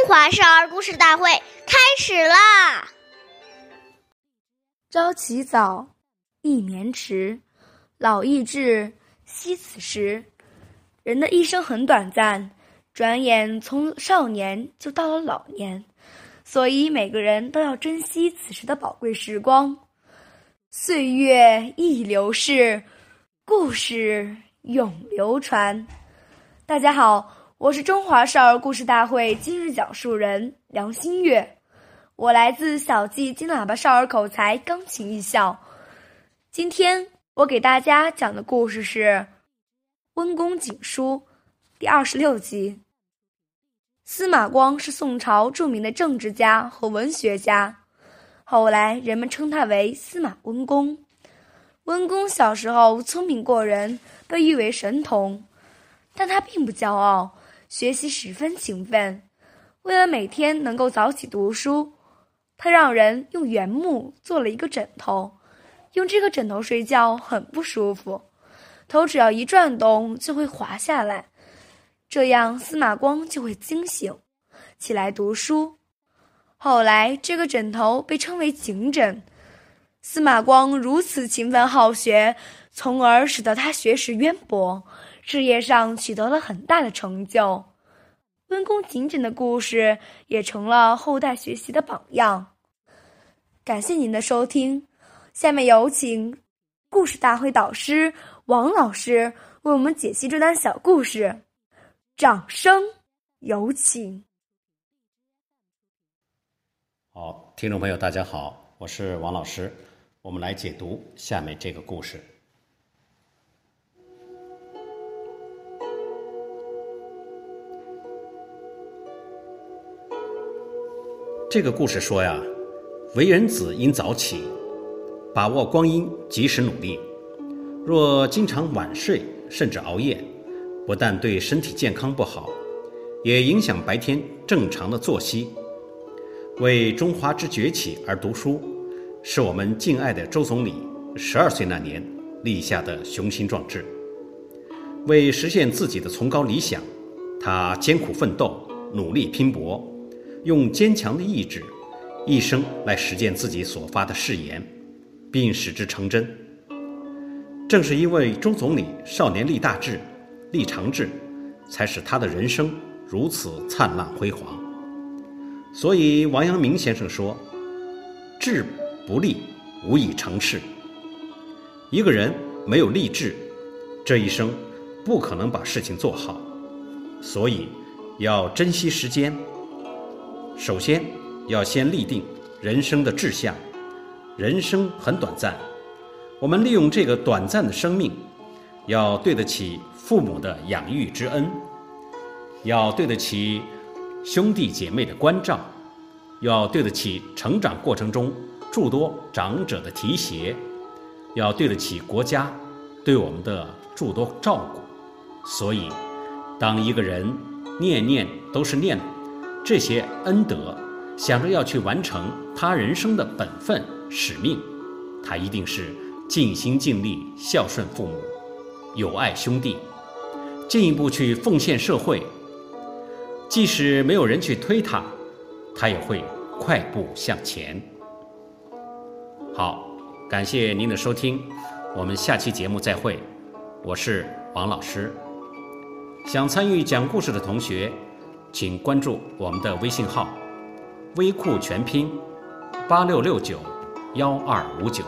中华少儿故事大会开始啦！朝起早，一眠迟，老易至，惜此时。人的一生很短暂，转眼从少年就到了老年，所以每个人都要珍惜此时的宝贵时光。岁月易流逝，故事永流传。大家好。我是中华少儿故事大会今日讲述人梁新月，我来自小季金喇叭少儿口才钢琴艺校。今天我给大家讲的故事是《温公警书》第二十六集。司马光是宋朝著名的政治家和文学家，后来人们称他为司马温公。温公小时候聪明过人，被誉为神童，但他并不骄傲。学习十分勤奋，为了每天能够早起读书，他让人用原木做了一个枕头，用这个枕头睡觉很不舒服，头只要一转动就会滑下来，这样司马光就会惊醒，起来读书。后来这个枕头被称为警枕。司马光如此勤奋好学，从而使得他学识渊博。事业上取得了很大的成就，温公警枕的故事也成了后代学习的榜样。感谢您的收听，下面有请故事大会导师王老师为我们解析这段小故事，掌声有请。好，听众朋友，大家好，我是王老师，我们来解读下面这个故事。这个故事说呀，为人子应早起，把握光阴，及时努力。若经常晚睡甚至熬夜，不但对身体健康不好，也影响白天正常的作息。为中华之崛起而读书，是我们敬爱的周总理十二岁那年立下的雄心壮志。为实现自己的崇高理想，他艰苦奋斗，努力拼搏。用坚强的意志，一生来实践自己所发的誓言，并使之成真。正是因为周总理少年立大志、立长志，才使他的人生如此灿烂辉煌。所以王阳明先生说：“志不立，无以成事。”一个人没有立志，这一生不可能把事情做好。所以要珍惜时间。首先，要先立定人生的志向。人生很短暂，我们利用这个短暂的生命，要对得起父母的养育之恩，要对得起兄弟姐妹的关照，要对得起成长过程中诸多长者的提携，要对得起国家对我们的诸多照顾。所以，当一个人念念都是念。这些恩德，想着要去完成他人生的本分使命，他一定是尽心尽力孝顺父母，友爱兄弟，进一步去奉献社会。即使没有人去推他，他也会快步向前。好，感谢您的收听，我们下期节目再会。我是王老师，想参与讲故事的同学。请关注我们的微信号“微库全拼八六六九幺二五九”。